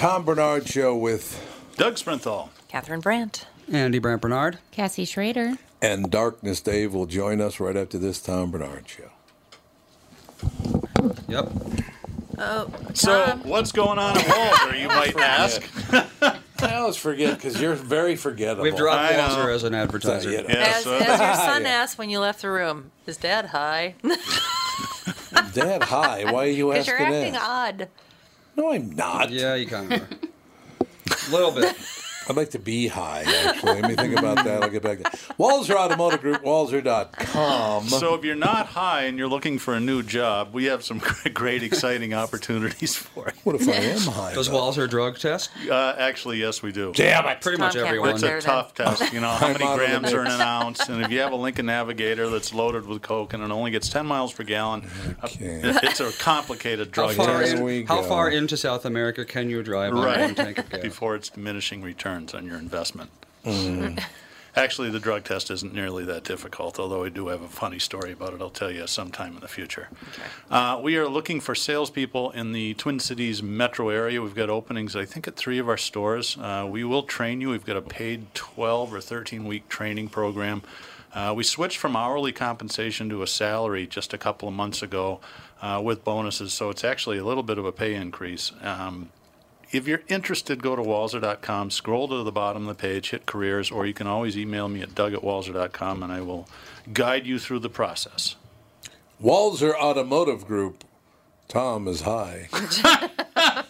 Tom Barnard Show with Doug Sprinthal. Catherine Brandt. Andy Brandt Bernard. Cassie Schrader. and Darkness Dave will join us right after this Tom Barnard Show. Yep. Oh, So, what's going on at Walter, you might ask? I always forget because you're very forgettable. We've dropped I know. As an advertiser. Yeah. Yeah, as, so- as your son Yeah. asked when you left the room, is Dad high? Dad, high? Why are you asking? Because asking you're acting that? odd. No, I'm not. Yeah, you kind of are. A little bit. I'd like to be high, actually. Let me think about that. I'll get back to Walser Automotive Group, walser.com. So if you're not high and you're looking for a new job, we have some great, exciting opportunities for you. what if I am high? Does though? Walser drug test? Uh, actually, yes, we do. Damn it. Pretty Tom much everyone. It's a then. tough test. You know, how many out of the grams are in an ounce? And if you have a Lincoln Navigator that's loaded with coke and it only gets 10 miles per gallon, uh, it's a complicated How drug far, test in, how far into South America can you drive on Right. one tank of gas? before it's diminishing returns on your investment. Mm. Actually, the drug test isn't nearly that difficult, although I do have a funny story about it I'll tell you sometime in the future. Uh, we are looking for salespeople in the Twin Cities metro area. We've got openings, I think, at three of our stores. Uh, we will train you. We've got a paid 12 or 13 week training program. Uh, we switched from hourly compensation to a salary just a couple of months ago uh, with bonuses, so it's actually a little bit of a pay increase. Um, if you're interested, go to walser.com, scroll to the bottom of the page, hit careers, or you can always email me at doug at walser.com and I will guide you through the process. Walser Automotive Group. Tom is high.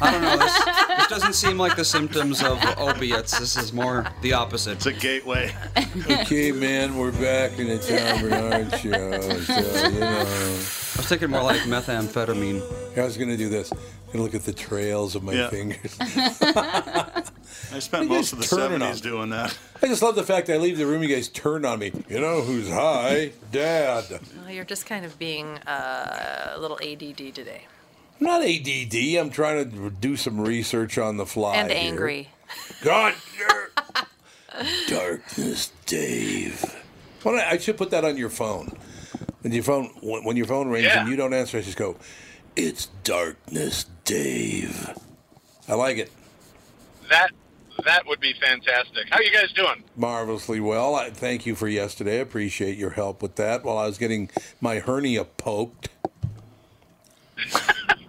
I don't know. This, this doesn't seem like the symptoms of opiates. This is more the opposite. It's a gateway. Okay, man, we're back in the Tom Barnard show. So, you know, I was thinking more like methamphetamine. I was going to do this. I'm Gonna look at the trails of my Yeah. fingers. I spent most of the 70s on. doing that. I just love the fact that I leave the room. You guys turn on me. You know who's high? Dad. Well, you're just kind of being uh, a little ADD today. I'm not ADD. I'm trying to do some research on the fly. and here. angry. God, darkness, Dave. Well, I I should put that on your phone. When your phone, when when your phone rings Yeah. and you don't answer, I just go, "It's darkness, Dave." I like it That that would be fantastic. How you guys doing? marvelously well. I thank you for yesterday. I appreciate your help with that. While I was getting my hernia poked,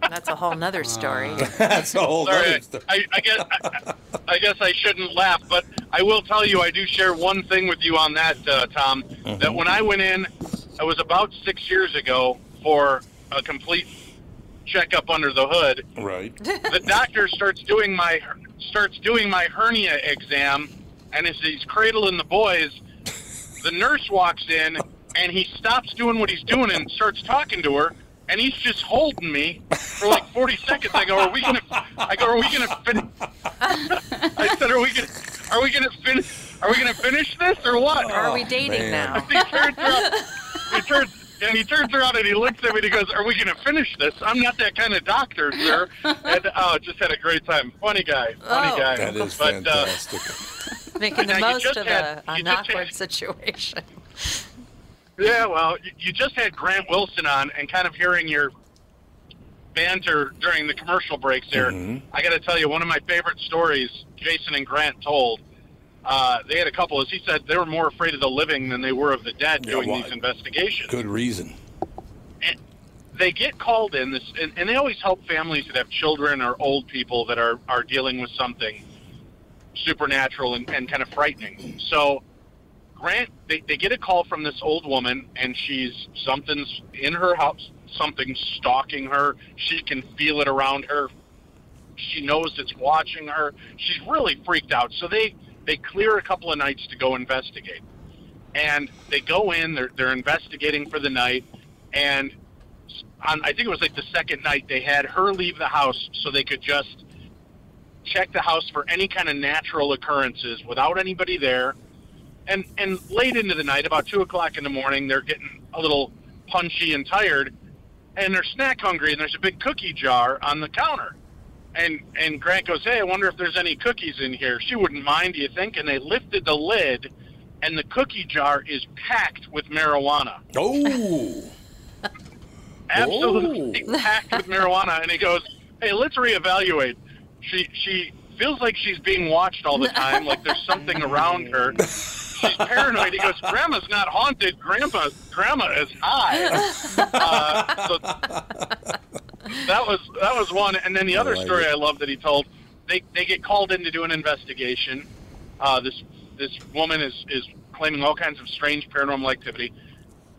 That's a whole nother story. that's a whole Sorry, other story. I, I guess I, I guess I shouldn't laugh, but I will tell you I do share one thing with you on that, uh, Tom. That when I went in, it was about six years ago for a complete checkup under the hood. Right. The doctor starts doing my starts doing my hernia exam, and as he's cradling the boys, the nurse walks in and he stops doing what he's doing and starts talking to her. And he's just holding me for like 40 seconds. I go, "Are we gonna?" I go, "Are we gonna finish?" I said, "Are we gonna? Are we gonna finish? Are we gonna finish this or what?" Are we dating man. now? he turns around. He turns and and he turns around and he looks at me and he goes, "Are we going to finish this? I'm not that kind of doctor, sir." And oh, just had a great time. Funny guy, funny Oh. guy. That is but, uh, fantastic. Making the most of had- a, an awkward had- situation. Yeah, well, you- you just had Grant Wilson on, and kind of hearing your banter during the commercial breaks there. I got to tell you, one of my favorite stories Jason and Grant told. Uh, they had a couple, as he said, they were more afraid of the living than they were of the dead Yeah, doing well, these investigations. Good reason. And they get called in this, and, and they always help families that have children or old people that are are dealing with something supernatural and, and kind of frightening. So, Grant, they, they get a call from this old woman, and she's something's in her house, something's stalking her. She can feel it around her. She knows it's watching her. She's really freaked out. So they they clear a couple of nights to go investigate, and they go in. They're they're investigating for the night, and on I think it was like the second night they had her leave the house so they could just check the house for any kind of natural occurrences without anybody there. And and late into the night, about two o'clock in the morning, they're getting a little punchy and tired, and they're snack hungry. And there's a big cookie jar on the counter. And and Grant goes, "Hey, I wonder if there's any cookies in here." She wouldn't mind, do you think? And they lifted the lid, and the cookie jar is packed with marijuana Oh, absolutely oh. packed with marijuana. And he goes, "Hey, let's reevaluate." She she feels like she's being watched all the time, like there's something around her. She's paranoid. He goes, "Grandma's not haunted. Grandma Grandma is high." Uh, so that was that was one. And then the other like story it. I love that he told. They they get called in to do an investigation. Uh, this this woman is is claiming all kinds of strange paranormal activity.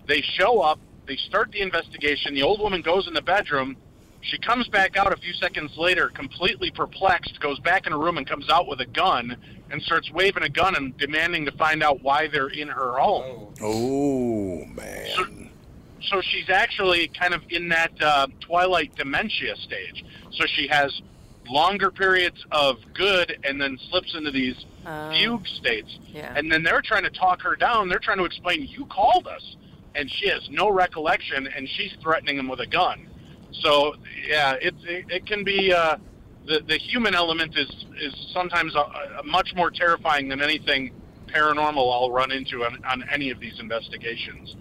They show up. They start the investigation. The old woman goes in the bedroom. She comes back out a few seconds later, completely perplexed, goes back in her room and comes out with a gun and starts waving a gun and demanding to find out why they're in her home. oh man. So she's actually kind of in that uh, twilight dementia stage. So she has longer periods of good and then slips into these Oh. fugue states. Yeah. And then they're trying to talk her down. They're trying to explain, you called us. And she has no recollection, and she's threatening them with a gun. So, yeah, it, it, it can be uh, the, the human element is, is sometimes uh uh much more terrifying than anything paranormal I'll run into on, on any of these investigations.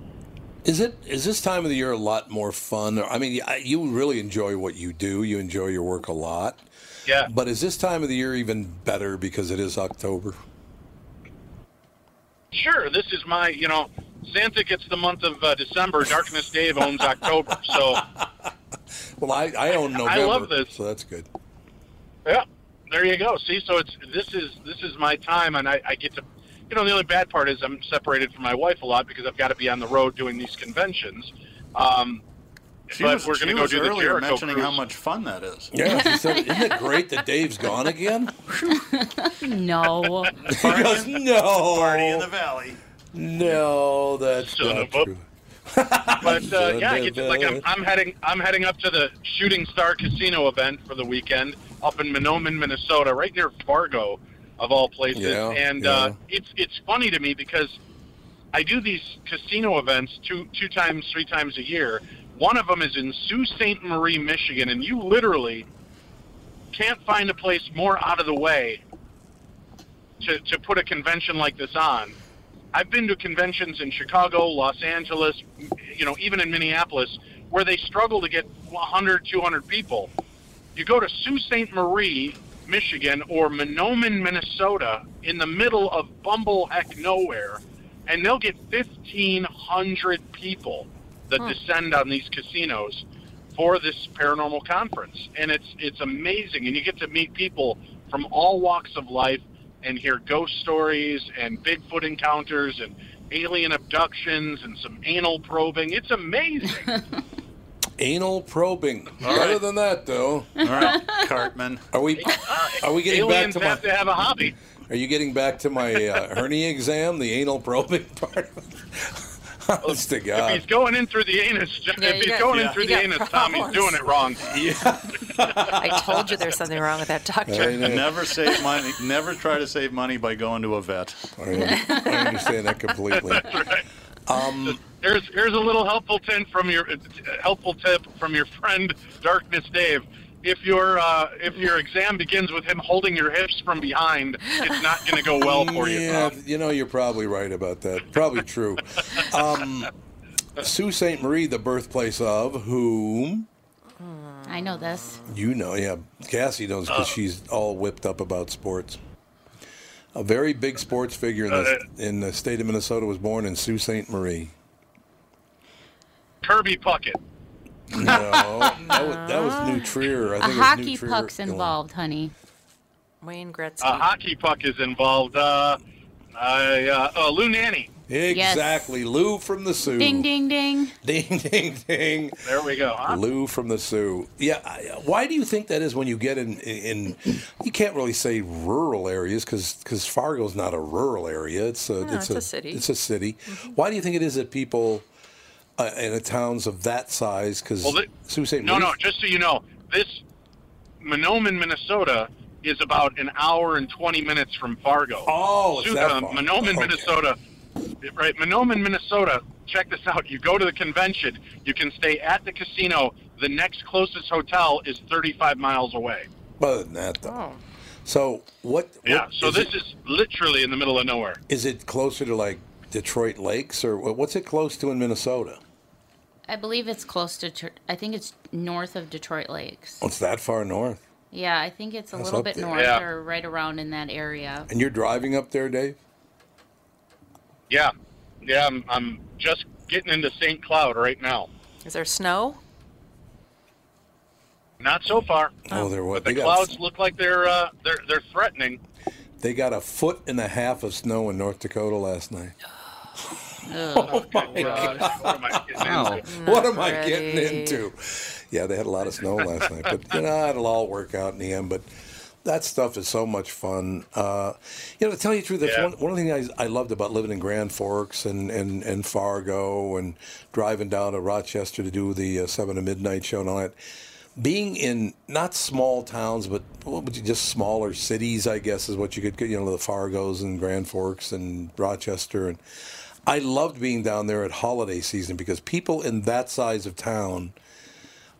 Is it is this time of the year a lot more fun? I mean, you really enjoy what you do. You enjoy your work a lot. Yeah. But is this time of the year even better because it is October? sure, this is my, you know, Santa gets the month of uh, December. Darkness Dave owns October. So, Well, I, I own November, I love this. so that's good. Yeah, there you go. See, so it's this is this is my time, and I, I get to, you know, the only bad part is I'm separated from my wife a lot because I've got to be on the road doing these conventions. Um, She but was, we're going to go do the earlier Jericho mentioning how much fun that is. Yeah, she said, isn't it great that Dave's gone again? No. He goes, no, Party in the valley. no, that's Son not true. But uh, yeah, I get to, like I'm, I'm heading I'm heading up to the Shooting Star Casino event for the weekend up in Mahnomen, Minnesota, right near Fargo, of all places. Yeah, and Uh, it's it's funny to me because I do these casino events two two times, three times a year. One of them is in Sault Ste. Marie, Michigan, and you literally can't find a place more out of the way to, to put a convention like this on. I've been to conventions in Chicago, Los Angeles, you know, even in Minneapolis, where they struggle to get 100, 200 people. You go to Sault Ste. Marie, Michigan, or Mahnomen, Minnesota, in the middle of bumble heck nowhere, and they'll get 1,500 people that hmm. descend on these casinos for this paranormal conference, and it's it's amazing, and you get to meet people from all walks of life and hear ghost stories and Bigfoot encounters and alien abductions and some anal probing. It's amazing. Anal probing. Better than that, though. All right, Cartman. Are we? Are we getting back Aliens to have my? to have a hobby. Are you getting back to my uh, hernia exam, the anal probing part? Honest to If he's going in through the anus, Yeah, if you he's got- going in through you the got anus, Tommy's problems. doing it wrong. I told you there's something wrong with that doctor. Never save money. Never try to save money by going to a vet. I, I understand that completely. Um, Here's here's a little helpful tip from your uh, helpful tip from your friend Darkness Dave. If your uh, if your exam begins with him holding your hips from behind, it's not going to go well for you. yeah, Tom. you know, you're probably right about that. Probably true. Um, Sault Ste. Marie, the birthplace of whom I know this. you know, yeah, Cassie knows Uh. because she's all whipped up about sports. A very big sports figure in the, Uh, in the state of Minnesota was born in Sault Ste. Marie. Kirby Puckett. No, that was, that was New Trier. I A think it was hockey Trier, puck's Illinois. involved, honey. Wayne Gretzky. A hockey puck is involved. Uh, I, uh, uh, Lou Nanne. Exactly, Lou from the Soo. Ding, ding, ding. ding, ding, ding. There we go. Huh? Lou from the Soo. Yeah. I- Why do you think that is when you get in? In you can't really say rural areas because Fargo's not a rural area. It's a it's a city. It's a city. Why do you think it is that people uh, in the towns of that size? Because Well, the- Sault Ste. No, Marie- no. Just so you know, this Mahnomen, Minnesota, is about an hour and twenty minutes from Fargo. Oh, it's Sioux- that uh, far. Mahnomen, Okay. Minnesota. Right, Mahnomen, Minnesota. Check this out. You go to the convention. You can stay at the casino. The next closest hotel is 35 miles away. Other than that, though. Oh. So what? Yeah. what- So is this it, is literally in the middle of nowhere. is it closer to like Detroit Lakes or what's it close to in Minnesota? I believe it's close to. Tr- I think it's north of Detroit Lakes. Oh, it's that far north. Yeah, I think it's a That's little bit there. north Yeah. or right around in that area. And you're driving up there, Dave? Yeah. Yeah. I'm, I'm just getting into St. Cloud right now. Is there snow? Not so far. Oh, they're what? The They got clouds look like they're uh, they're they're threatening. They got a foot and a half of snow in North Dakota last night. Ugh. What am I getting Wow. into? what am I getting into? Yeah, they had a lot of snow last night, but you know it'll all work out in the end. But that stuff is so much fun. Uh, you know, to tell you the truth, that's Yeah. one, one of the things I, I loved about living in Grand Forks and, and, and Fargo and driving down to Rochester to do the uh, seven to midnight show and all that. Being in not small towns, but what would you just smaller cities, I guess, is what you could, get, you know, the Fargos and Grand Forks and Rochester and. I loved being down there at holiday season because people in that size of town,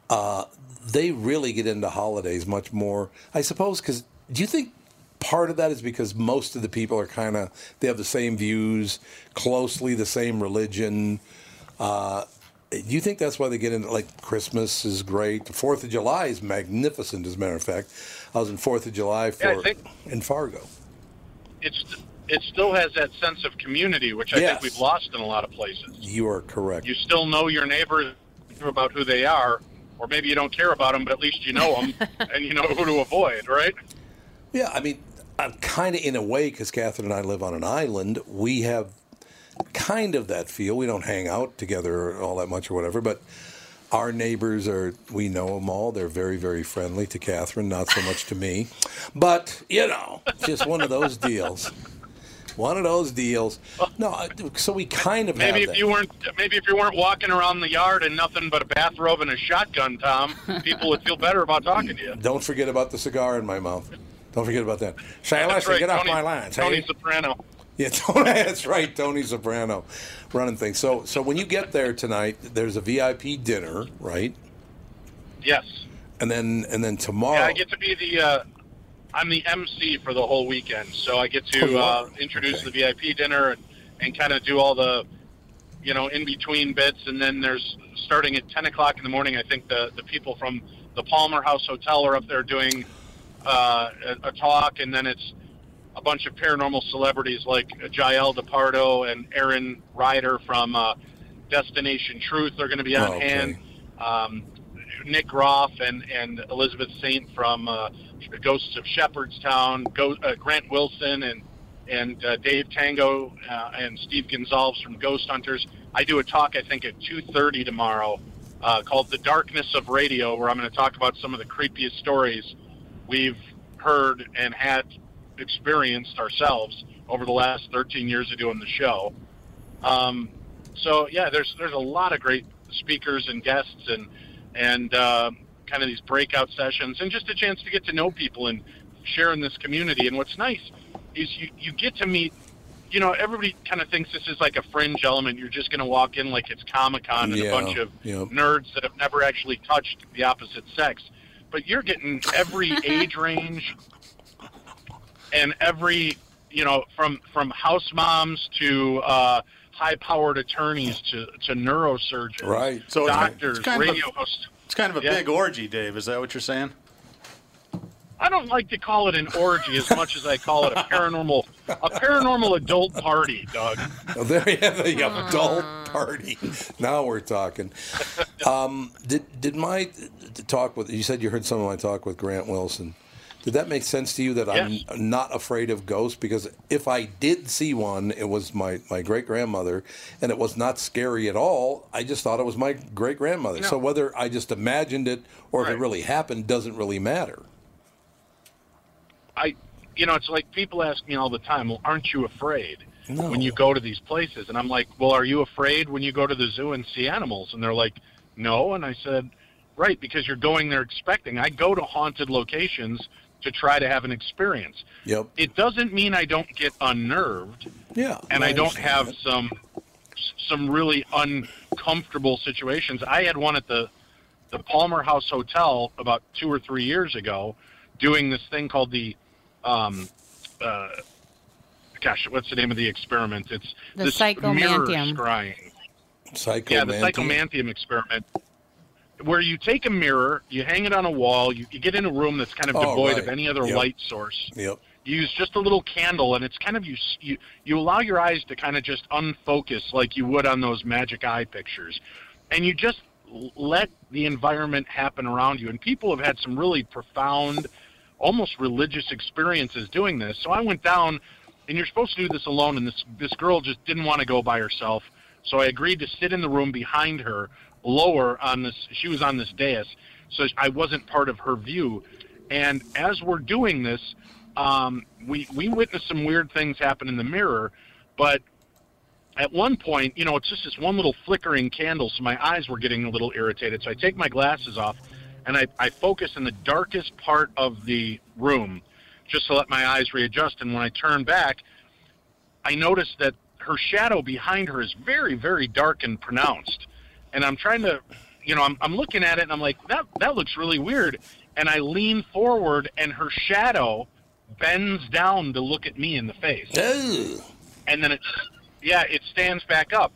uh, they really get into holidays much more. I suppose because do you think part of that is because most of the people are kind of they have the same views, closely the same religion. Uh, do you think that's why they get into like Christmas is great? The Fourth of July is magnificent. As a matter of fact, I was in Fourth of July for Yeah, in Fargo. It's it still has that sense of community, which I Yes. think we've lost in a lot of places. You are correct. You still know your neighbors about who they are, or maybe you don't care about them, but at least you know them and you know who to avoid, right? Yeah, I mean, I'm kind of in a way because Catherine and I live on an island. We have kind of that feel. We don't hang out together all that much or whatever, but our neighbors are. We know them all. They're very, very friendly to Catherine, not so much to me. But you know, just one of those deals. One of those deals. No, so we kind of Maybe have if that. you weren't maybe if you weren't walking around the yard in nothing but a bathrobe and a shotgun, Tom, people would feel better about talking to you. Don't forget about the cigar in my mouth. Don't forget about that. Shayla, That's say, right, get off Tony, my line. Tony Say- Soprano. Yeah, Tony, that's right, Tony Soprano, running things. So, so when you get there tonight, there's a VIP dinner, right? Yes. And then, and then tomorrow. Yeah, I get to be the. Uh, I'm the MC for the whole weekend, so I get Oh, to uh, introduce Okay. the VIP dinner and, and kind of do all the, you know, in between bits. And then there's starting at 10 o'clock in the morning. I think the the people from the Palmer House Hotel are up there doing uh, a, a talk, and then it's a bunch of paranormal celebrities like Jael DePardo and Aaron Ryder from uh, Destination Truth. They're going to be on Oh, okay. hand. Um, Nick Groff and, and Elizabeth Saint from uh, Ghosts of Shepherdstown, Go, uh, Grant Wilson and and uh, Dave Tango uh, and Steve Gonsalves from Ghost Hunters. I do a talk I think at 2:30 tomorrow uh, called "The Darkness of Radio," where I'm going to talk about some of the creepiest stories we've heard and had experienced ourselves over the last 13 years of doing the show. Um, so yeah, there's there's a lot of great speakers and guests and and uh, kind of these breakout sessions and just a chance to get to know people and share in this community. And what's nice is you, you get to meet you know, everybody kind of thinks this is like a fringe element. You're just going to walk in like it's Comic Con and Yeah, a bunch of yep. nerds that have never actually touched the opposite sex. But you're getting every age range and every, you know, from from house moms to uh, high-powered attorneys to to neurosurgeons, Right. So doctors, it's kind of a- radio hosts. It's kind of a Yeah. big orgy, Dave. Is that what you're saying? I don't like to call it an orgy as much as I call it a paranormal a paranormal adult party, Doug. Oh, there you have the adult party. Now we're talking. Um, did did my talk with you said you heard some of my talk with Grant Wilson? Did that make sense to you that Yes. I'm not afraid of ghosts? Because if I did see one, it was my, my great grandmother, and it was not scary at all. I just thought it was my great grandmother. So whether I just imagined it or if it really happened doesn't really matter. I, you know, it's like people ask me all the time, well, aren't you afraid No. when you go to these places? And I'm like, well, are you afraid when you go to the zoo and see animals? And they're like, no. And I said, right, because you're going there expecting. I go to haunted locations to try to have an experience. Yep. It doesn't mean I don't get unnerved Yeah. and I don't have that. some some really uncomfortable situations. I had one at the the Palmer House Hotel about two or three years ago, doing this thing called the, um, uh, gosh, what's the name of the experiment? It's The this mirror psychomantium. scrying. Psychomantium. Yeah, the psychomantium experiment, where you take a mirror, you hang it on a wall, you, you get in a room that's kind of Oh, devoid right. of any other Yep. light source Yep. you use just a little candle and it's kind of you you, you allow your eyes to kind of just unfocus like you would on those magic eye pictures and you just let the environment happen around you and people have had some really profound almost religious experiences doing this so i went down and you're supposed to do this alone and this this girl just didn't want to go by herself so i agreed to sit in the room behind her lower on this she was on this dais so i wasn't part of her view and as we're doing this um, we we witnessed some weird things happen in the mirror, but at one point, you know, it's just this one little flickering candle, so my eyes were getting a little irritated. So I take my glasses off, and I, I focus in the darkest part of the room, just to let my eyes readjust. And when I turn back, I notice that her shadow behind her is very, very dark and pronounced. And I'm trying to, you know, I'm, I'm looking at it and I'm like, that that looks really weird. And I lean forward, and her shadow bends down to look at me in the face Ugh. and then it yeah it stands back up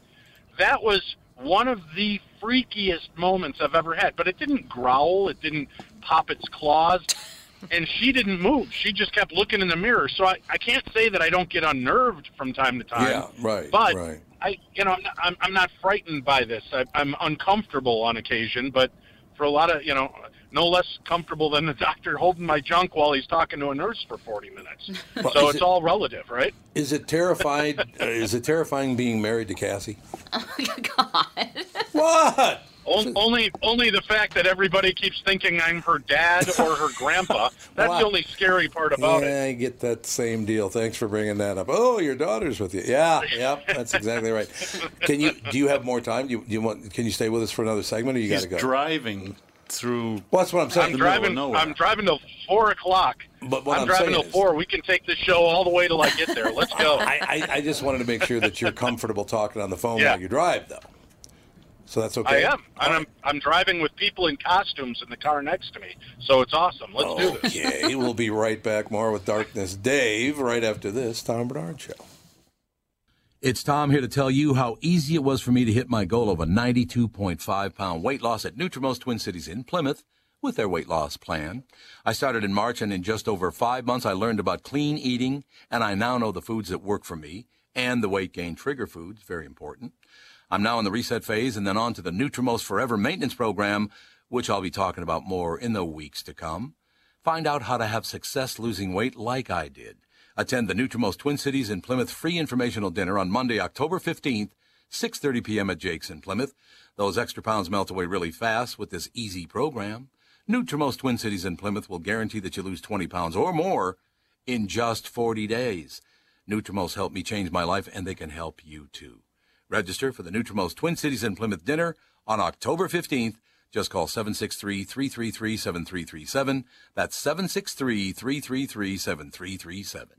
that was one of the freakiest moments i've ever had but it didn't growl it didn't pop its claws and she didn't move she just kept looking in the mirror so i, I can't say that i don't get unnerved from time to time Yeah. Right. but right. I you know i'm not, I'm, I'm not frightened by this I, i'm uncomfortable on occasion but for a lot of you know no less comfortable than the doctor holding my junk while he's talking to a nurse for 40 minutes Well, so it's it- all relative right Is it terrified? uh, is it terrifying being married to Cassie? Oh my God. What? On- Only, only the fact that everybody keeps thinking I'm her dad or her grandpa. That's Wow. the only scary part about yeah, it. I get that same deal. Thanks for bringing that up. Oh, your daughter's with you. Yeah, yep, that's exactly right. Can you? Do you have more time? Do you, do you want? Can you stay with us for another segment, or you got to go? driving through. well, that's what I'm saying. I'm the middle of driving. nowhere. I'm driving till four o'clock. But what I'm, I'm driving saying till is- four. We can take this show all the way till I get there. Let's go. I, I, I just wanted to make sure that you're comfortable talking on the phone Yeah. while you drive, though. So that's okay. I am. And I'm. I'm driving with people in costumes in the car next to me. So it's awesome. Let's do this. Okay, we'll be right back. More with Darkness Dave right after this Tom Barnard Show. It's Tom here to tell you how easy it was for me to hit my goal of a 92.5 pound weight loss at Nutrimost Twin Cities in Plymouth with their weight loss plan. I started in March and in just over five months I learned about clean eating and I now know the foods that work for me and the weight gain trigger foods, very important. I'm now in the reset phase and then on to the Nutrimost Forever Maintenance Program, which I'll be talking about more in the weeks to come. Find out how to have success losing weight like I did. Attend the Nutrimost Twin Cities in Plymouth free informational dinner on Monday, October 15th, 6:30 p.m. at Jake's in Plymouth. Those extra pounds melt away really fast with this easy program. Nutrimost Twin Cities in Plymouth will guarantee that you lose 20 pounds or more in just 40 days. Nutrimost helped me change my life and they can help you too. Register for the Nutrimost Twin Cities and Plymouth dinner on October 15th. Just call 763-333-7337. That's 763-333-7337.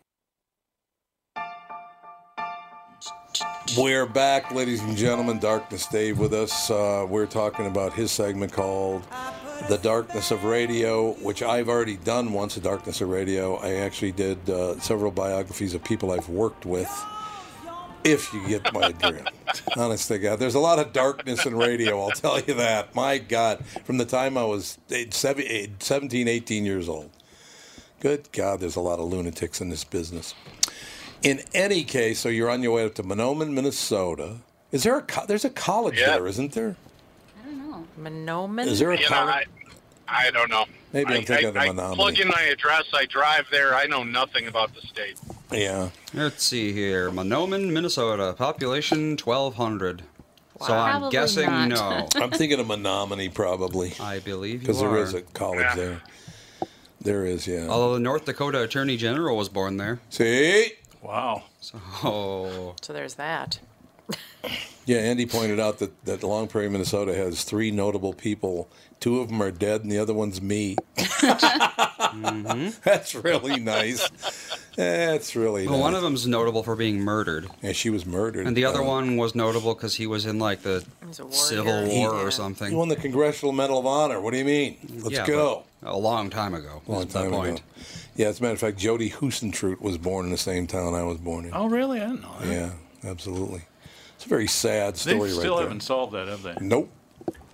We're back, ladies and gentlemen. Darkness Dave with us. Uh, we're talking about his segment called The Darkness of Radio, which I've already done once, The Darkness of Radio. I actually did uh, several biographies of people I've worked with. If you get my drift. Honest to God. There's a lot of darkness in radio, I'll tell you that. My God. From the time I was seven- eight- 17, 18 years old. Good God, there's a lot of lunatics in this business. In any case, so you're on your way up to Mahnomen, Minnesota. Is there a co- there's a college Yeah. there, isn't there? I don't know. Mahnomen? Is there a You know, college? I, I don't know. Maybe I'm thinking I, of the I Menominee. plug in my address. I drive there. I know nothing about the state. Yeah. Let's see here. Mahnomen, Minnesota. Population 1,200. Wow. So I'm Probably guessing not. no. I'm thinking of Menominee probably I believe you because there is a college Yeah. there. There is, yeah. Although the North Dakota Attorney General was born there. See? Wow. Oh, So there's that. Yeah, Andy pointed out that, that Long Prairie, Minnesota has three notable people. Two of them are dead, and the other one's me. That's really nice. That's really well, nice. one of them's notable for being murdered, Yeah, she was murdered. and the other Uh, one was notable because he was in like the He's a warrior. Civil War Yeah. or something. He won the Congressional Medal of Honor. What do you mean? Let's Yeah, go. But A long time ago. Long time point. ago. Yeah, as a matter of fact, Jodi Huisentruit was born in the same town I was born in. Oh, really? I didn't know that. Yeah, absolutely. It's a very sad They story still right there. haven't solved that, have they? Nope.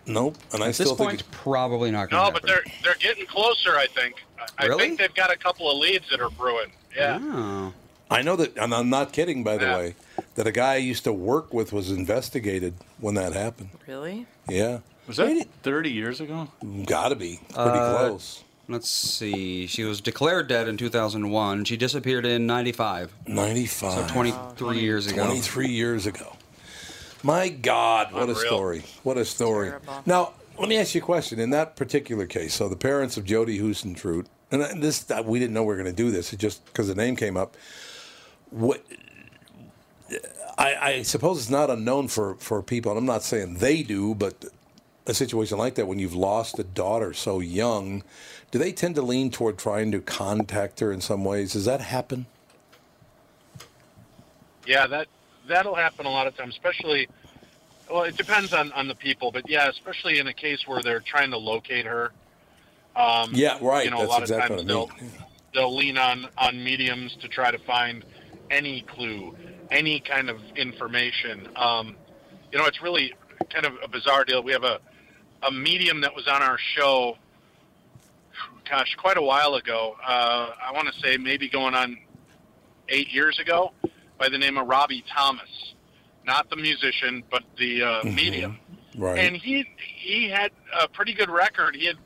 Nope. And I At still this think point, probably not going to No, to but they're they're getting closer. I think. I, I Really? think they've got a couple of leads that are brewing. Yeah. Oh. I know that, and I'm not kidding, by the Yeah. way, that a guy I used to work with was investigated when that happened. Really? Yeah. Was that 30 years ago? Got to be. Pretty Uh, close. Let's see. She was declared dead in 2001. She disappeared in 95. 95. So 23 years ago. 23 years ago. My God, what a story. What a story. Terrible. Now, let me ask you a question. In that particular case, so the parents of Jodi Huisentruit, and this we didn't know we were going to do this, it just because the name came up. What I, I suppose it's not unknown for, for people, and I'm not saying they do, but a situation like that when you've lost a daughter so young, do they tend to lean toward trying to contact her in some ways? Does that happen? Yeah, that that'll happen a lot of times, especially. Well, it depends on on the people, but yeah, especially in a case where they're trying to locate her. Um, Yeah, right. You know, That's a lot exactly of times they'll they'll lean on on mediums to try to find any clue, any kind of information. Um, you know, it's really kind of a bizarre deal. We have a a medium that was on our show. Gosh, quite a while ago. Uh, I want to say maybe going on eight years ago, by the name of Robbie Thomas, not the musician, but the uh, medium. Right. And he he had a pretty good record. He had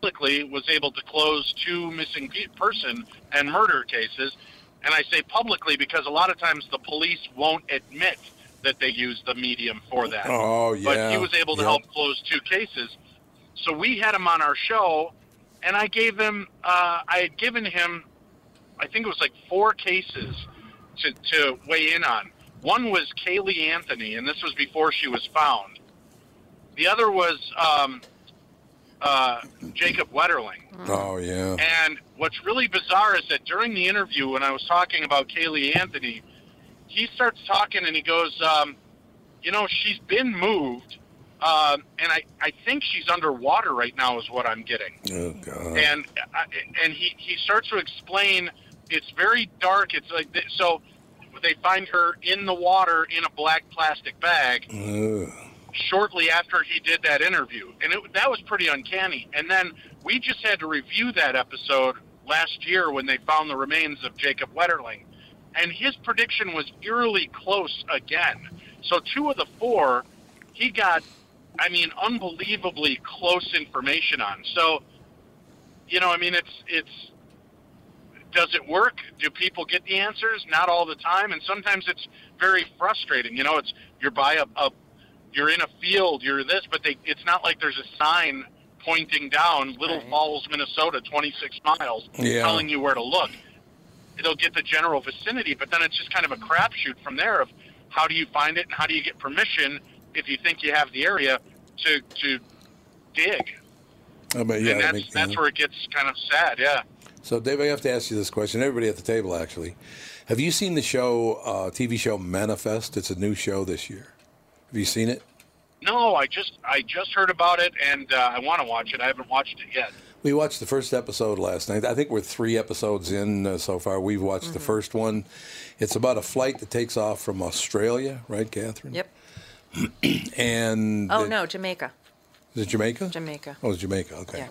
publicly was able to close two missing pe- person and murder cases. And I say publicly because a lot of times the police won't admit that they used the medium for that. Oh, But he was able to Yep. help close two cases. So we had him on our show, and I gave him, uh, I had given him, I think it was like four cases to, to weigh in on. One was Caylee Anthony, and this was before she was found. The other was um, uh, Jacob Wetterling. Oh yeah. And what's really bizarre is that during the interview, when I was talking about Caylee Anthony, he starts talking and he goes, um, "You know, she's been moved Um, and I, I think she's underwater right now, is what I'm getting. Oh God. And I- and he, he starts to explain. It's very dark. It's like th- so. They find her in the water in a black plastic bag Ugh. shortly after he did that interview, and it, that was pretty uncanny. And then we just had to review that episode last year when they found the remains of Jacob Wetterling, and his prediction was eerily close again. So two of the four, he got, I mean, unbelievably close information on. So, you know, I mean, it's it's. Does it work? Do people get the answers? Not all the time, and sometimes it's very frustrating. You know, it's you're by a, a you're in a field, you're this, but they, it's not like there's a sign pointing down Little Right. Falls, Minnesota, 26 miles, Yeah. telling you where to look. It'll get the general vicinity, but then it's just kind of a crapshoot from there of how do you find it and how do you get permission if you think you have the area to to dig. I mean, yeah, and that's makes- that's where it gets kind of sad. Yeah. So, Dave, I have to ask you this question. Everybody at the table, actually, have you seen the show, uh, TV show Manifest? It's a new show this year. Have you seen it? No, I just I just heard about it and uh, I want to watch it. I haven't watched it yet. We watched the first episode last night. I think we're three episodes in uh, so far. We've watched Mm-hmm. the first one. It's about a flight that takes off from Australia, right, Catherine? Yep. And Oh it- no, Jamaica. is it Jamaica? Jamaica. Oh, it's Jamaica. Okay.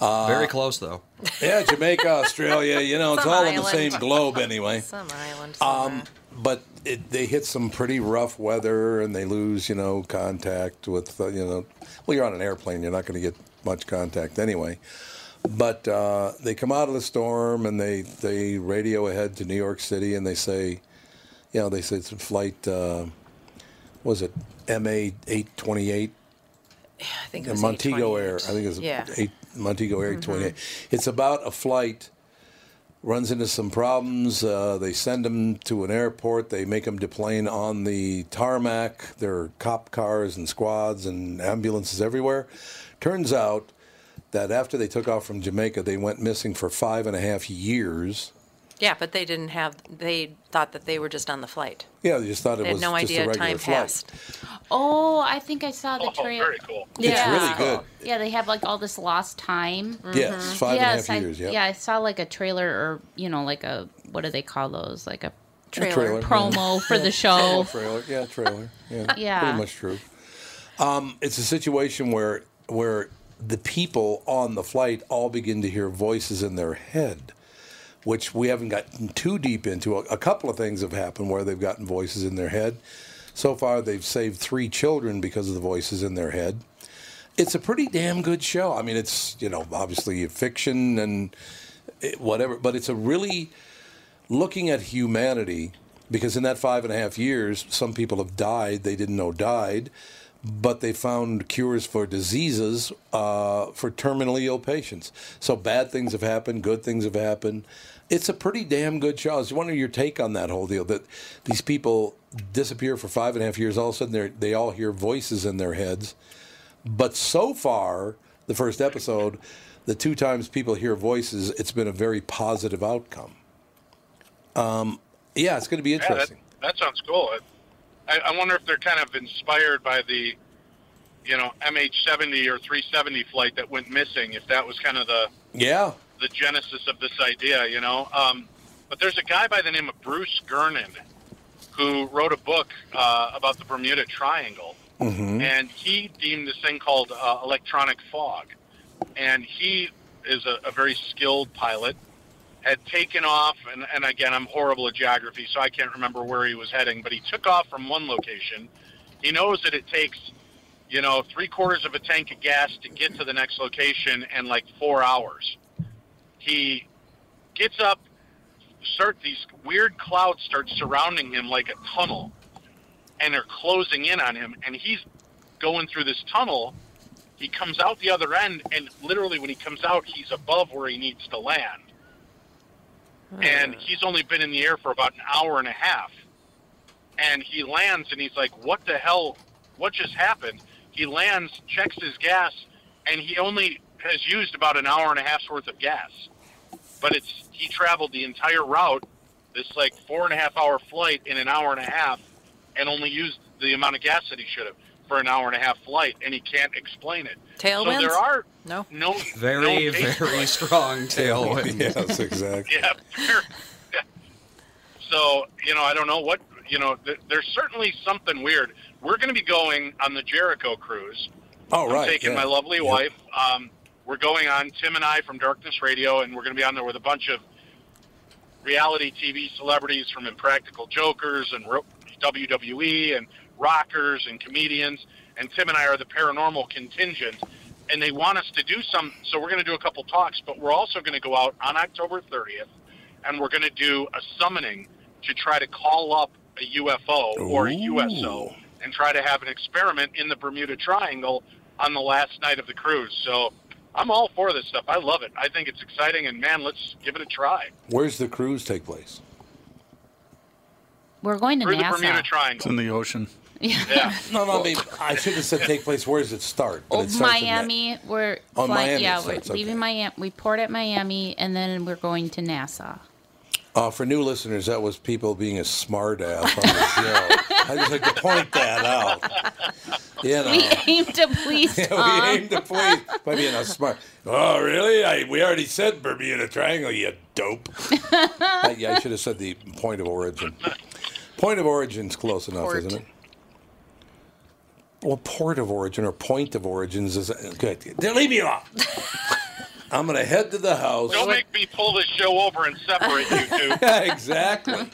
Yeah. Very close though. Yeah, Jamaica, Australia. You know, it's Some all on the same globe anyway. Some island. Um, but it, they hit some pretty rough weather, and they lose, you know, contact with, uh, you know, well, you're on an airplane, you're not going to get much contact anyway. But uh, they come out of the storm, and they they radio ahead to New York City, and they say, you know, they say it's a flight. Uh, was it MA eight twenty eight? I think it was Montego Air. I think it's yeah. eight, Montego Air 28. It's about a flight runs into some problems. Uh, they send them to an airport. They make them deplane on the tarmac. There are cop cars and squads and ambulances everywhere. Turns out that after they took off from Jamaica, they went missing for five and a half years. Yeah, but they didn't have. They thought that they were just on the flight. Yeah, they just thought it They had was no just a idea regular time flight. passed. Oh, I think I saw the Oh, trailer. very cool. It's really good. Yeah, they have like all this lost time. Yes, five and a half yes, I, years. Yeah. yeah, I saw like a trailer or you know like a what do they call those? Like a Trailer. trailer. promo for the show. trailer. Yeah, trailer. Yeah, Yeah. pretty much true. Um, it's a situation where where the people on the flight all begin to hear voices in their head, which we haven't gotten too deep into. A, couple of things have happened where they've gotten voices in their head. So far, they've saved three children because of the voices in their head. It's a pretty damn good show. I mean, it's you know obviously fiction and whatever, but it's a really looking at humanity because in that five and a half years, some people have died they didn't know died, but they found cures for diseases uh, for terminally ill patients. So bad things have happened, good things have happened. It's a pretty damn good show. I was wondering your take on that whole deal that these people disappear for five and a half years. All of a sudden, they they all hear voices in their heads. But so far, the first episode, the two times people hear voices, it's been a very positive outcome. Um, yeah, it's going to be Yeah, that, interesting. that sounds cool. I, I wonder if they're kind of inspired by the, you know, MH70 or 370 flight that went missing. If that was kind of the yeah, the genesis of this idea, you know. Um, but there's a guy by the name of Bruce Gernon who wrote a book uh, about the Bermuda Triangle, and he deemed this thing called uh, electronic fog. And he is a, a very skilled pilot. Had taken off, and, and again, I'm horrible at geography, so I can't remember where he was heading. But he took off from one location. He knows that it takes, you know, three quarters of a tank of gas to get to the next location, and like four hours he gets up start these weird clouds start surrounding him like a tunnel and they're closing in on him and he's going through this tunnel he comes out the other end and literally when he comes out he's above where he needs to land and he's only been in the air for about an hour and a half. And he lands and he's like what the hell? What just happened? He lands checks his gas and he only has used about an hour and a half's worth of gas. But it's he traveled the entire route this like four and a half hour flight in an hour and a half and only used the amount of gas that he should have for an hour and a half flight, and he can't explain it. So there are No. no Very, no very strong tailwind. Yes, exactly. Yeah. very- yeah. So you know, I don't know what you know. Th- there's certainly something weird. We're going to be going on the Jericho cruise. Oh, I'm right. taking yeah. my lovely Yeah. wife. Um, we're going on Tim and I from Darkness Radio, and we're going to be on there with a bunch of reality TV celebrities from Impractical Jokers and WWE and rockers and comedians. And Tim and I are the paranormal contingent, and they want us to do some. So we're going to do a couple talks, but we're also going to go out on October 30th, and we're going to do a summoning to try to call up a UFO or a USO and try to have an experiment in the Bermuda Triangle on the last night of the cruise. So I'm all for this stuff. I love it. I think it's exciting, and man, let's give it a try. Where's the cruise take place? We're going to Through the Bermuda Triangle. It's in the ocean. Yeah. No, no, I mean, I should have said take place. Where does it start? But Oh, it in Miami. We're Oh, flying. Miami yeah, it we're starts, leaving okay. Miami. We port at Miami, and then we're going to NASA. Uh, for new listeners, that was people being a smart ass on the show. I just like to point that out. You know. We aim to please Yeah, we aim to please by being a smart. Oh, really? I, we already said Bermuda Triangle, you dope. I, yeah, I should have said the point of origin. Point of origin's close enough, Port. isn't it? Well, port of origin or point of origins is good. Leave me alone. I'm going to head to the house. Don't make me pull this show over and separate you two. Yeah, exactly.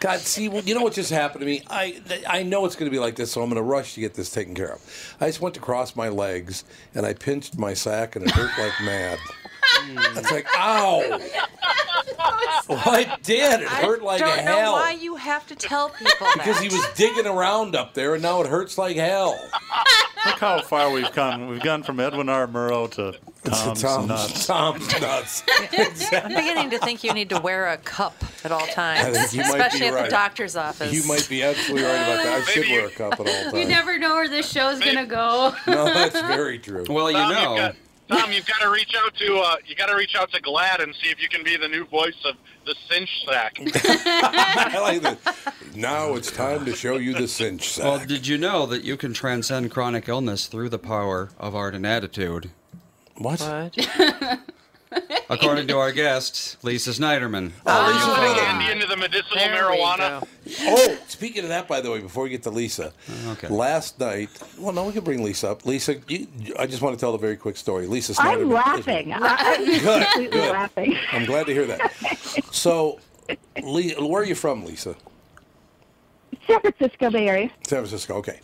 God, see, well, you know what just happened to me? I I know it's going to be like this, so I'm going to rush to get this taken care of. I just went to cross my legs, and I pinched my sack, and it hurt like mad. Mm. It's like, ow! Well, I did. It hurt like I don't hell. know why you have to tell people that. because he was digging around up there, and now it hurts like hell. Look how far we've come. We've gone from Edwin R. Murrow to Tom's, Tom's nuts. Tom's nuts. I'm beginning to think you need to wear a cup at all times, think you might be especially at right. the doctor's office. You might be absolutely right about that. I should wear a cup at all times. You never know where this show's gonna go. No, that's very true. Well, you Tom, know, you've got, Tom, you've got to reach out to uh, you got to reach out to Glad and see if you can be the new voice of the cinch sack. I like that. Now it's time to show you the cinch sack. well, did you know that you can transcend chronic illness through the power of art and attitude? what? According to our guest, Lisa Sniderman. Are you Putting Andy into the medicinal There we marijuana. go. Oh, speaking of that, by the way, before we get to Lisa, uh, Okay. last night. Well, no, we can bring Lisa up. Lisa, you, I just want to tell a very quick story. Lisa I'm Sniderman- laughing. I'm Good, completely good. laughing. I'm glad to hear that. So, Lee, where are you from, Lisa? San Francisco Bay Area. San Francisco. Okay.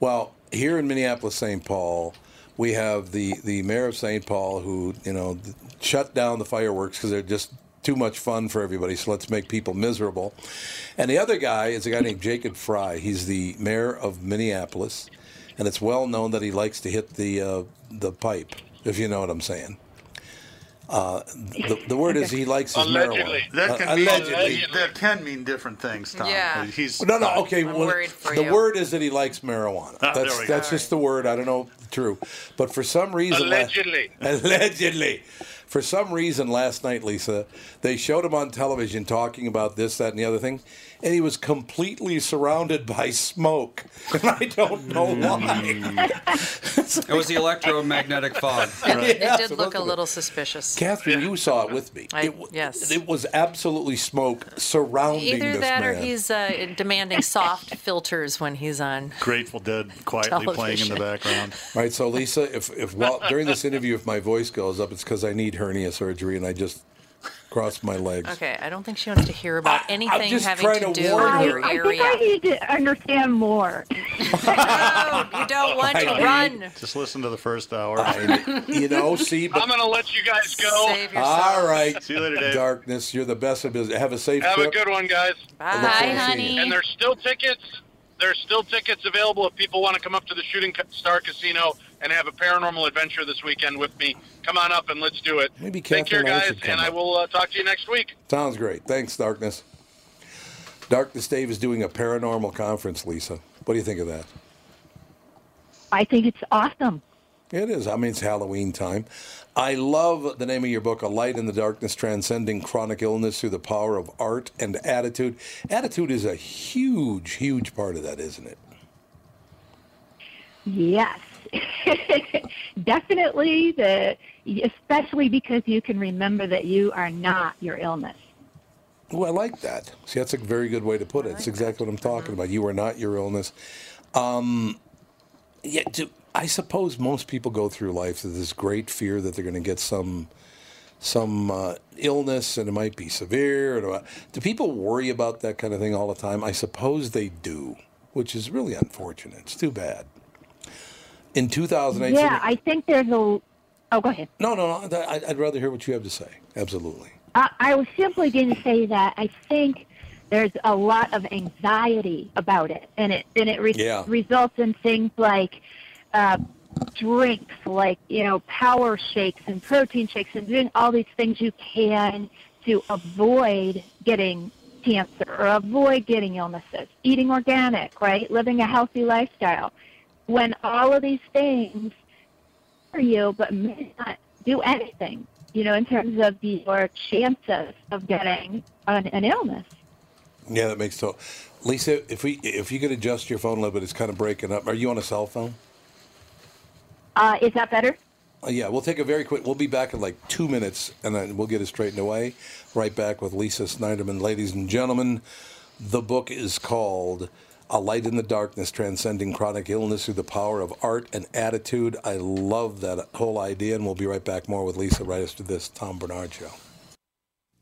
Well, here in Minneapolis, St. Paul, we have the the mayor of St. Paul who you know shut down the fireworks because they're just too much fun for everybody. So let's make people miserable. And the other guy is a guy named Jacob Frey. He's the mayor of Minneapolis, and it's well known that he likes to hit the uh, the pipe. If you know what I'm saying. Uh, the, the word is he likes his Allegedly. marijuana. That Uh, can, mean, allegedly. that can mean different things, Tom. Yeah. He's No, no, okay. I'm well, for the you. word is that he likes marijuana. Ah, there that's we go. that's just the word. I don't know if it's true, but for some reason, la- Allegedly. allegedly, for some reason, last night, Lisa, they showed him on television talking about this, that, and the other thing, and he was completely surrounded by smoke, and I don't know why. It was the electromagnetic fog. It Yeah, did look a little suspicious. Catherine, you saw it with me. I- it, yes. it was absolutely smoke surrounding Either this that or he's uh, demanding soft filters when he's on. Grateful Dead quietly playing in the background. All right, so Lisa, if if while during this interview, if my voice goes up, it's because I need hernia surgery and I just crossed my legs. Okay, I don't think she wants to hear about I- I'm anything just having to to do with her. I, your I think. I need to understand more. No, you don't want to run. Just listen to the first hour. I- you know, see, but I'm gonna let you guys go. Save all right. See you later, Dave. Darkness, you're the best of business. Have a safe Have a good one, guys. Bye. forward to Hi, seeing honey. And there's still tickets. There's still tickets available if people want to come up to the Shooting Star Casino and have a paranormal adventure this weekend with me. Come on up and let's do it. Maybe Take care, Catherine and I guys, should and I will uh, talk to you next week. Sounds great. Thanks, Darkness. Darkness Dave is doing a paranormal conference, Lisa. What do you think of that? I think it's awesome. It is. I mean, it's Halloween time. I love the name of your book, A Light in the Darkness Transcending Chronic Illness Through the Power of Art and Attitude. Attitude is a huge, huge part of that, isn't it? Yes. Definitely the especially because you can remember that you are not your illness. Oh, I like that. See, that's a very good way to put it. It's exactly what I'm talking about. You are not your illness. Um, yeah, do, I suppose most people go through life with this great fear that they're going to get some some uh, illness and it might be severe. Do people worry about that kind of thing all the time? I suppose they do, which is really unfortunate. It's too bad. In 2008, Yeah, I think there's a. Oh, go ahead. no, no, no. I- I'd rather hear what you have to say. Absolutely. I, I was simply going to say that I think there's a lot of anxiety about it, and it and it re- Yeah. results in things like uh, drinks, like you know, power shakes and protein shakes, and doing all these things you can to avoid getting cancer or avoid getting illnesses. Eating organic, right? Living a healthy lifestyle. When all of these things for you, but may not do anything, you know, in terms of your chances of getting an, an illness. Yeah, that makes total. Lisa, if we if you could adjust your phone a little bit, it's kind of breaking up. Are you on a cell phone? Uh, is that better? Uh, yeah, we'll take a very quick. We'll be back in like two minutes, and then we'll get it straightened away. Right back with Lisa Sniderman, ladies and gentlemen. The book is called "A Light in the Darkness: Transcending Chronic Illness Through the Power of Art and Attitude." I love that whole idea, and we'll be right back more with Lisa right after this Tom Barnard show.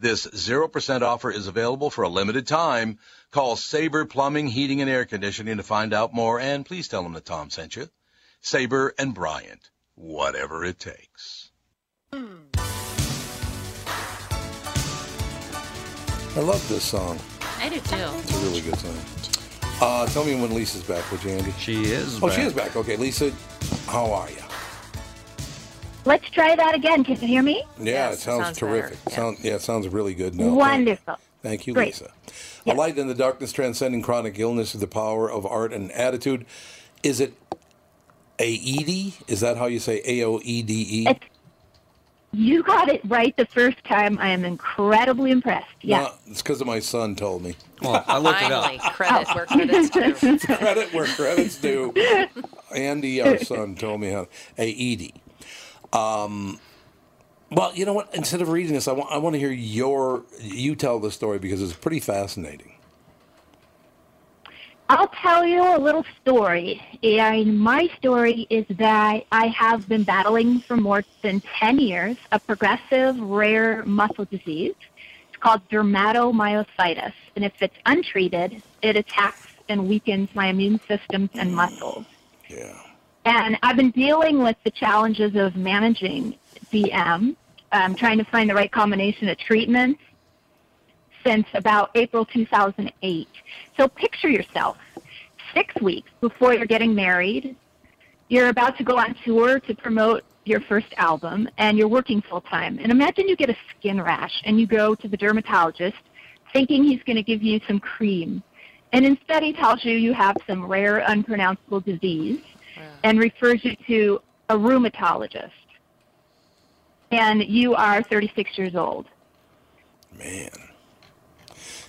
This 0% offer is available for a limited time. Call Sabre Plumbing, Heating, and Air Conditioning to find out more, and please tell them that Tom sent you. Sabre and Bryant, whatever it takes. I love this song. I do too. It's a really good song. Uh, tell me when Lisa's back, would you, Andy? She is. Oh, she is back. Okay, Lisa, how are you? Let's try that again. Can you hear me? Yeah, Yes, it sounds, sounds terrific. Yeah. Sound, yeah, it sounds really good now. Thank- Wonderful. Thank you, Great. Lisa. A light in the darkness, transcending chronic illness through the power of art and attitude. Is it Aoede? Is that how you say A O E D E? It's, you got it right the first time. I am incredibly impressed. Yeah. No, it's because my son told me. Well, I looked it Finally, oh. up. credit where credit's due. Credit where credit's due. Andy, our son, told me how Aoede. Um, well, you know what? Instead of reading this, I want I want to hear your you tell the story because it's pretty fascinating. I'll tell you a little story. And my story is that I have been battling for more than 10 years a progressive rare muscle disease. It's called dermatomyositis. And if it's untreated, it attacks and weakens my immune systems and muscles. Yeah. And I've been dealing with the challenges of managing DM, um, trying to find the right combination of treatments since about April 2008. So picture yourself six weeks before you're getting married. You're about to go on tour to promote your first album, and you're working full time. And imagine you get a skin rash and you go to the dermatologist thinking he's going to give you some cream. And instead, he tells you you have some rare, unpronounceable disease and refers you to a rheumatologist. And you are 36 years old. Man.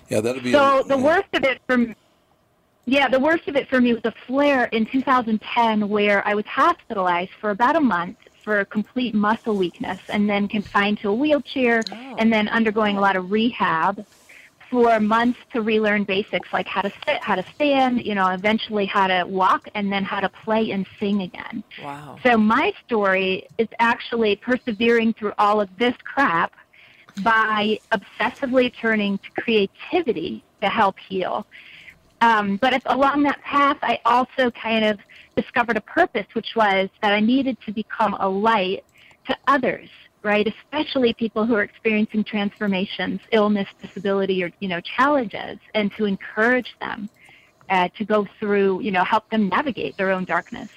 Yeah, that'd be. So the worst of it from yeah, the worst of it for me was a flare in 2010 where I was hospitalized for about a month for complete muscle weakness and then confined to a wheelchair oh. and then undergoing a lot of rehab for months to relearn basics like how to sit, how to stand, you know, eventually how to walk and then how to play and sing again. Wow. So my story is actually persevering through all of this crap by obsessively turning to creativity to help heal. Um, but along that path, I also kind of discovered a purpose, which was that I needed to become a light to others, right? Especially people who are experiencing transformations, illness, disability, or you know challenges, and to encourage them uh, to go through, you know, help them navigate their own darkness.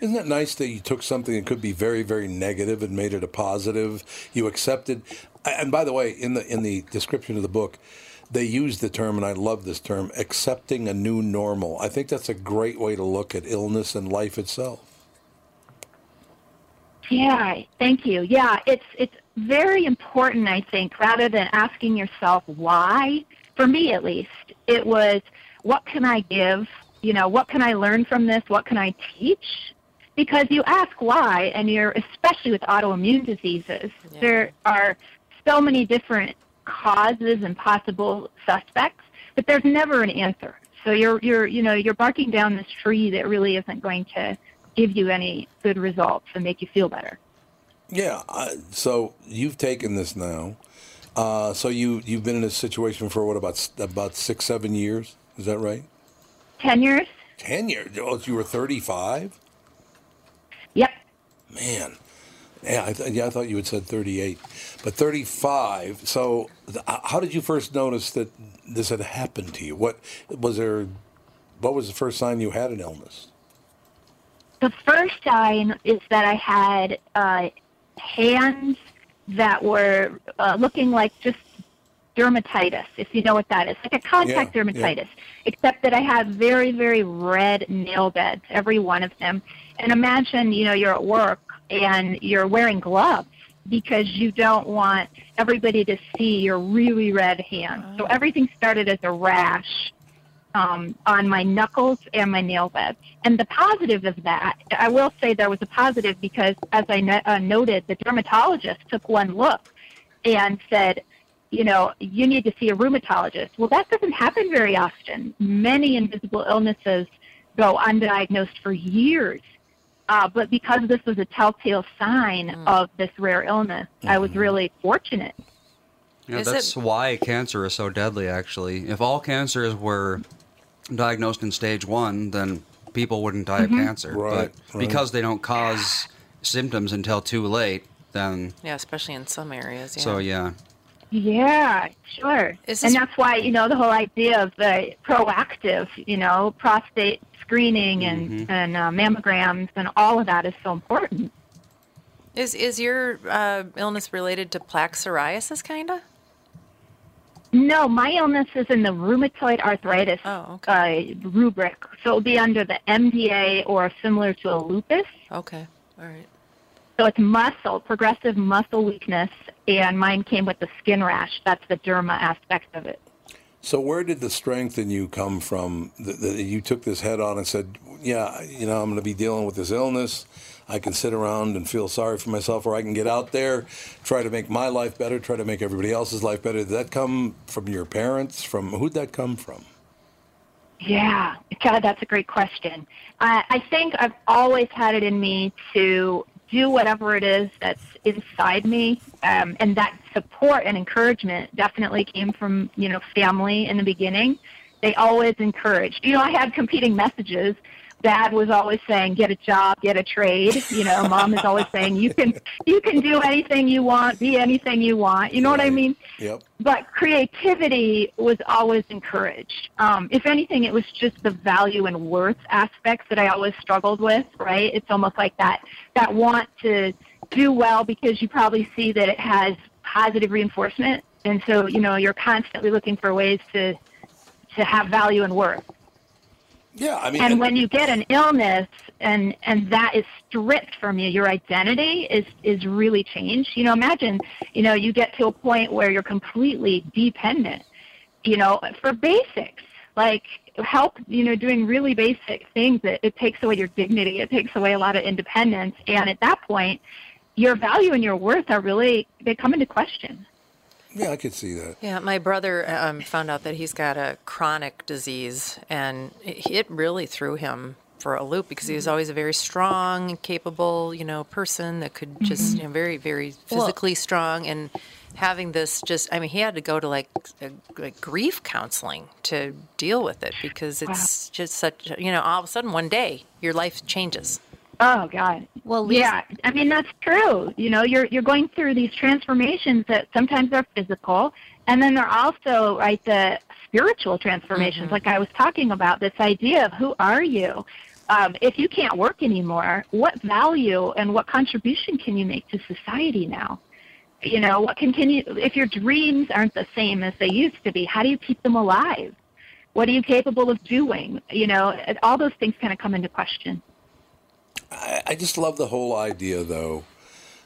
Isn't it nice that you took something that could be very, very negative and made it a positive? You accepted, and by the way, in the in the description of the book, they use the term, and I love this term, accepting a new normal. I think that's a great way to look at illness and life itself. Yeah, thank you. Yeah, it's it's very important, I think, rather than asking yourself why. For me, at least, it was what can I give? You know, what can I learn from this? What can I teach? Because you ask why, and you're especially with autoimmune diseases, there are so many different causes and possible suspects, but there's never an answer. So you're you're you know you're barking down this tree that really isn't going to give you any good results and make you feel better. Yeah. I, so you've taken this now. Uh, so you you've been in this situation for what about about six seven years? Is that right? Ten years? Ten years. Oh, you were thirty five. Yep. Man. Yeah, I th- yeah, I thought you had said 38, but 35. So, th- how did you first notice that this had happened to you? What was there? What was the first sign you had an illness? The first sign is that I had uh, hands that were uh, looking like just dermatitis, if you know what that is, like a contact Yeah, yeah. dermatitis, except that I had very, very red nail beds, every one of them. And imagine, you know, you're at work and you're wearing gloves because you don't want everybody to see your really red hands. So everything started as a rash um, on my knuckles and my nail beds. And the positive of that, I will say there was a positive because, as I no- uh, noted, the dermatologist took one look and said, you know, you need to see a rheumatologist. Well, that doesn't happen very often. Many invisible illnesses go undiagnosed for years. Uh, but because this was a telltale sign of this rare illness, I was really fortunate. Yeah, Is that's it- why cancer is so deadly, actually. If all cancers were diagnosed in stage one, then people wouldn't die Mhm. of cancer. Right, but right. because they don't cause symptoms until too late, then Yeah, especially in some areas. Yeah. so yeah. Yeah, sure. Is and that's why, you know, the whole idea of the proactive, you know, prostate screening and, Mhm. and uh, mammograms and all of that is so important. Is is your uh, illness related to plaque psoriasis, kind of? No, my illness is in the rheumatoid arthritis Oh, uh, rubric. So it'll be under the MDA or similar to a lupus. Okay, all right. So it's muscle, progressive muscle weakness, and mine came with the skin rash. That's the derma aspect of it. So, where did the strength in you come from that, that you took this head on and said, "Yeah, you know, I'm going to be dealing with this illness. I can sit around and feel sorry for myself, or I can get out there, try to make my life better, try to make everybody else's life better." Did that come from your parents? From who'd that come from? Yeah, God, that's a great question. I, I think I've always had it in me to do whatever it is that's inside me, um, and that support and encouragement definitely came from you know family in the beginning. They always encouraged. You know, I had competing messages. Dad was always saying, "Get a job, get a trade." You know, Mom is always saying, "You can, you can do anything you want, be anything you want." You know what I mean? Yep. but creativity was always encouraged. Um, if anything, it was just the value and worth aspects that I always struggled with. Right? It's almost like that that want to do well because you probably see that it has positive reinforcement, and so you know you're constantly looking for ways to to have value and worth. Yeah, I mean, and when you get an illness and and that is stripped from you, your identity is is really changed. You know, imagine, you know, you get to a point where you're completely dependent you know, for basics like help, you know, doing really basic things. It, it takes away your dignity. It takes away a lot of independence. And at that point, your value and your worth are really they come into question. Yeah, I could see that. Yeah, my brother um, found out that he's got a chronic disease, and it, it really threw him for a loop because he was always a very strong, capable, you know, person that could just, you know, very, very physically strong and having this just i mean he had to go to like, a, like grief counseling to deal with it because it's wow. just such you know all of a sudden one day your life changes oh god well Lisa, yeah i mean that's true you know you're you're going through these transformations that sometimes are physical and then they're also right the spiritual transformations mm-hmm. like i was talking about this idea of who are you um, if you can't work anymore, what value and what contribution can you make to society now? You know, what continue if your dreams aren't the same as they used to be, how do you keep them alive? What are you capable of doing? You know, all those things kind of come into question. I, I just love the whole idea, though,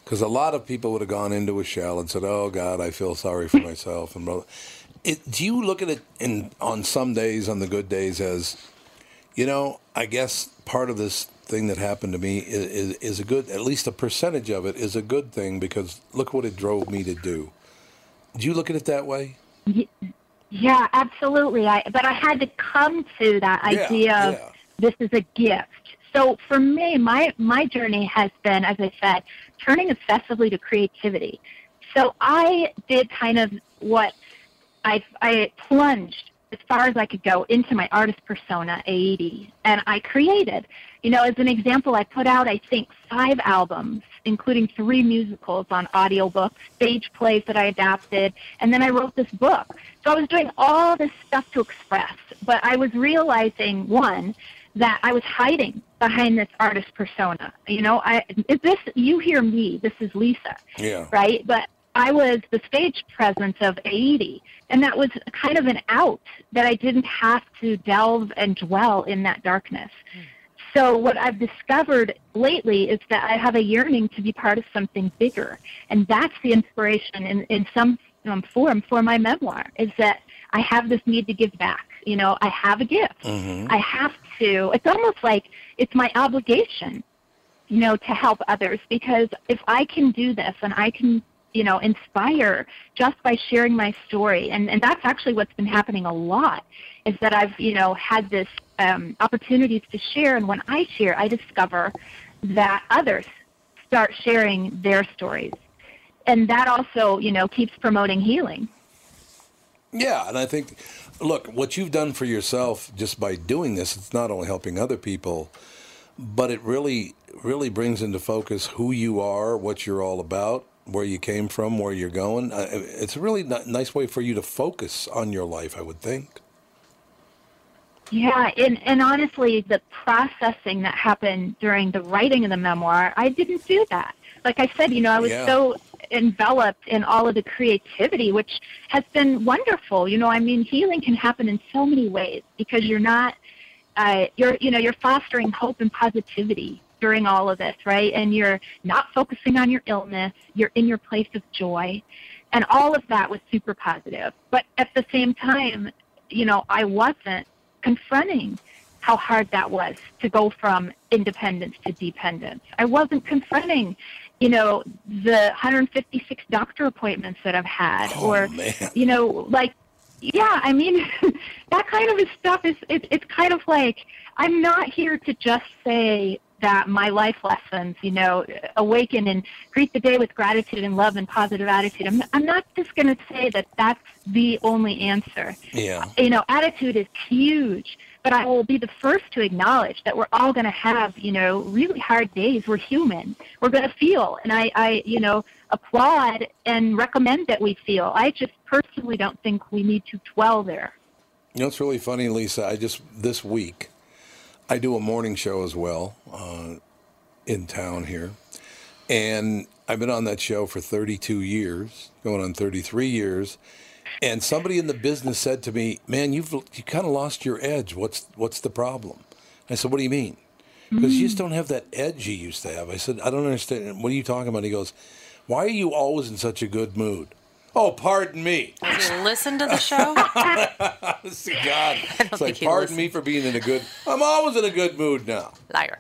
because a lot of people would have gone into a shell and said, "Oh God, I feel sorry for myself." And it, do you look at it in on some days, on the good days, as you know? I guess part of this thing that happened to me is, is, is, a good, at least a percentage of it is a good thing because look what it drove me to do. Do you look at it that way? Yeah, absolutely. I, but I had to come to that idea yeah, of this is a gift. So for me, my, my journey has been, as I said, turning obsessively to creativity. So I did kind of what I, I plunged as far as I could go into my artist persona, Aoede, and I created. You know, as an example, I put out, I think, five albums, including three musicals on audiobooks, stage plays that I adapted, and then I wrote this book. So I was doing all this stuff to express, but I was realizing, one, that I was hiding behind this artist persona. You know, I is this you hear me, this is Lisa. Yeah. Right? But I was the stage presence of Aoede, and that was kind of an out that I didn't have to delve and dwell in that darkness. So what I've discovered lately is that I have a yearning to be part of something bigger, and that's the inspiration in, in some um, form for my memoir. Is that I have this need to give back. You know, I have a gift. Mm-hmm. I have to. It's almost like it's my obligation you know, to help others because if I can do this and I can you know, inspire just by sharing my story. And, and that's actually what's been happening a lot is that I've, you know, had this um, opportunities to share. And when I share, I discover that others start sharing their stories. And that also, you know, keeps promoting healing. Yeah, and I think, look, what you've done for yourself just by doing this, it's not only helping other people, but it really, really brings into focus who you are, what you're all about, where you came from, where you're going. Uh, it's a really nice way for you to focus on your life, I would think. Yeah, and, and honestly, the processing that happened during the writing of the memoir, I didn't do that. Like I said, you know, I was yeah. so enveloped in all of the creativity, which has been wonderful. You know, I mean, healing can happen in so many ways because you're not, uh, you're, you know, you're fostering hope and positivity during all of this, right? And you're not focusing on your illness, you're in your place of joy. And all of that was super positive. But at the same time, you know, I wasn't confronting how hard that was to go from independence to dependence. I wasn't confronting, you know, the 156 doctor appointments that I've had, oh, or, man. you know, like, yeah, I mean, that kind of stuff is, it, it's kind of like, I'm not here to just say, that my life lessons, you know, awaken and greet the day with gratitude and love and positive attitude. I'm, I'm not just going to say that that's the only answer. Yeah. You know, attitude is huge, but I will be the first to acknowledge that we're all going to have, you know, really hard days. We're human. We're going to feel, and I, I, you know, applaud and recommend that we feel. I just personally don't think we need to dwell there. You know, it's really funny, Lisa. I just this week I do a morning show as well uh, in town here. And I've been on that show for 32 years, going on 33 years. And somebody in the business said to me, "Man, you've you kind of lost your edge. What's what's the problem?" I said, "What do you mean?" Because you just don't have that edge you used to have. I said, "I don't understand. What are you talking about?" He goes, "Why are you always in such a good mood?" Oh, pardon me. Does he listen to the show? God. It's like, pardon me for being in a good. I'm always in a good mood now. Liar.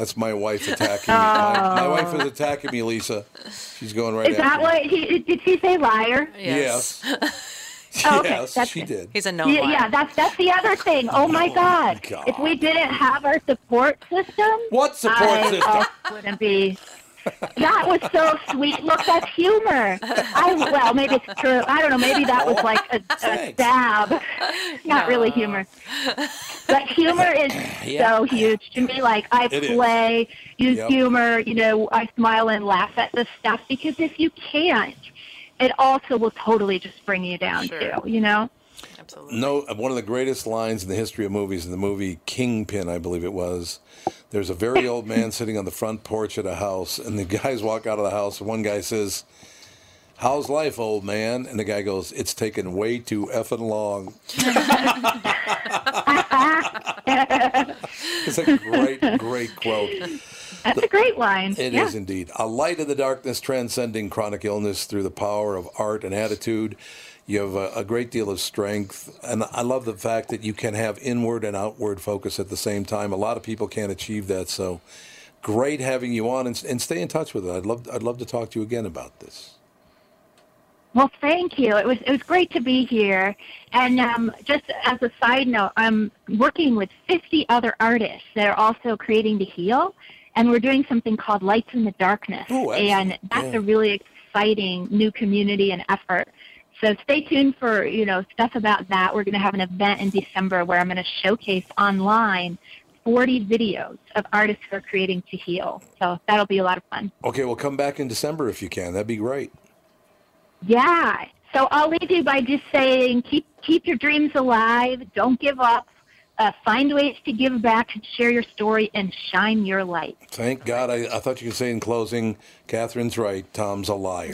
That's my wife attacking me. My, my oh. wife is attacking me, Lisa. She's going right Is after that me. what he did? She say liar? Yes. Oh, okay, yes, that's she good. did. He's a known Yeah, liar. yeah, that's that's the other thing. Oh my God! God. If we didn't have our support system, What support I system? also wouldn't be. That was so sweet. Look, that's humor. I well, maybe it's true. I don't know. Maybe that was like a, a stab. Not really humor. But humor is Yeah. so huge to me. Like I It is. play, use Yep. humor. You know, I smile and laugh at this stuff because if you can't, it also will totally just bring you down Sure. too. You know. Absolutely. No, uh, one of the greatest lines in the history of movies, in the movie Kingpin, I believe it was. There's a very old man sitting on the front porch at a house, and the guys walk out of the house, and one guy says, How's life, old man? And the guy goes, It's taken way too effing long. it's a great, great quote. That's a great line. It is yeah. indeed. A light in the darkness transcending chronic illness through the power of art and attitude. You have a, a great deal of strength. And I love the fact that you can have inward and outward focus at the same time. A lot of people can't achieve that. So great having you on and, and stay in touch with it. I'd love, I'd love to talk to you again about this. Well, thank you. It was it was great to be here. And um, just as a side note, I'm working with 50 other artists that are also creating to heal, and we're doing something called Lights in the Darkness. Ooh, and that's Yeah. a really exciting new community and effort. So stay tuned for you know stuff about that. We're going to have an event in December where I'm going to showcase online 40 videos of artists who are creating to heal. So that'll be a lot of fun. Okay, well, come back in December if you can. That'd be great. Yeah. So I'll leave you by just saying keep keep your dreams alive. Don't give up. Uh, find ways to give back share your story and shine your light. Thank God. I, I thought you could say in closing, Catherine's right. Tom's a liar.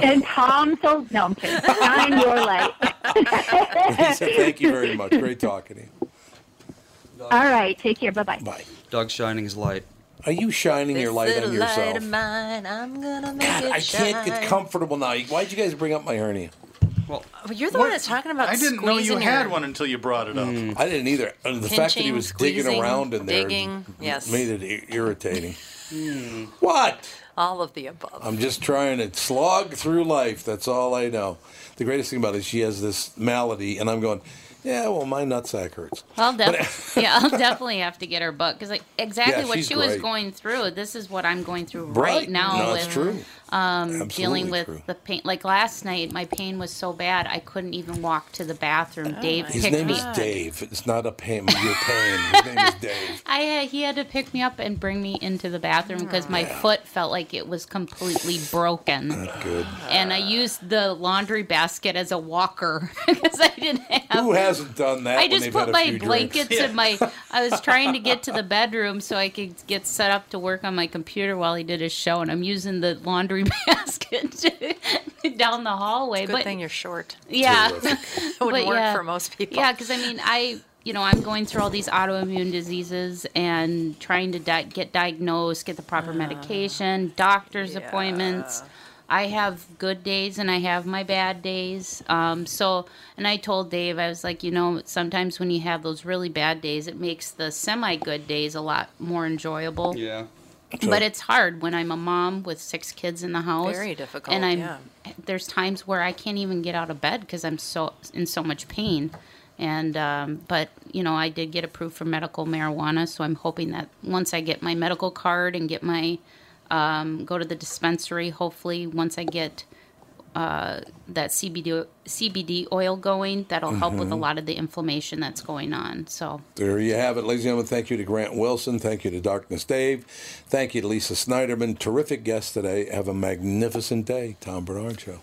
And Tom, so no, I'm kidding. Shine your light. Lisa, thank you very much. Great talking to you. All right. Take care. Bye bye. Bye. Doug shining his light. Are you shining your This light little on light yourself? of mine, I'm gonna make God, it I can't get comfortable now. Why'd you guys bring up my hernia? Well, you're the one that's talking about I didn't know you squeezing had your- one until you brought it up. Hmm. I didn't either. And the fact that he was digging around in there digging, yes. made it i- irritating. Hmm. what? All of the above. I'm just trying to slog through life. That's all I know. The greatest thing about it is she has this malady, and I'm going, yeah, well, my nutsack hurts. Well, def- yeah, I'll definitely have to get her book because like exactly Yeah, what she's she was going through. This is what I'm going through Right. right, now No, with it's true. Um, dealing with true. the pain. Like last night, my pain was so bad I couldn't even walk to the bathroom. Dave His name me. is Dave. It's not a pain. You're paying. His name is Dave. I uh, he had to pick me up and bring me into the bathroom because my foot felt like it was completely broken. Good. And I used the laundry basket as a walker because I didn't have. Who hasn't done that? I just they've put had my blankets drinks? in my. I was trying to get to the bedroom so I could get set up to work on my computer while he did his show, and I'm using the laundry basket down the hallway. Good but thing you're short. yeah, It wouldn't work yeah. for most people. yeah, because I mean, I you know I'm going through all these autoimmune diseases and trying to di- get diagnosed, get the proper medication, doctor's appointments. I have good days and I have my bad days. Um, so, and I told Dave, I was like, you know, sometimes when you have those really bad days, it makes the semi good days a lot more enjoyable. Yeah. But it's hard when I'm a mom with six kids in the house. Very difficult, And I'm yeah. there's times where I can't even get out of bed because I'm so in so much pain. And um, but you know I did get approved for medical marijuana, so I'm hoping that once I get my medical card and get my um, go to the dispensary, hopefully once I get uh, that CBD CBD oil going, that'll help with a Mhm. lot of the inflammation that's going on. So There you have it, ladies and gentlemen. Thank you to Grant Wilson. Thank you to Darkness Dave. Thank you to Lisa Sniderman. Terrific guest today. Have a magnificent day. Tom Barnard Show.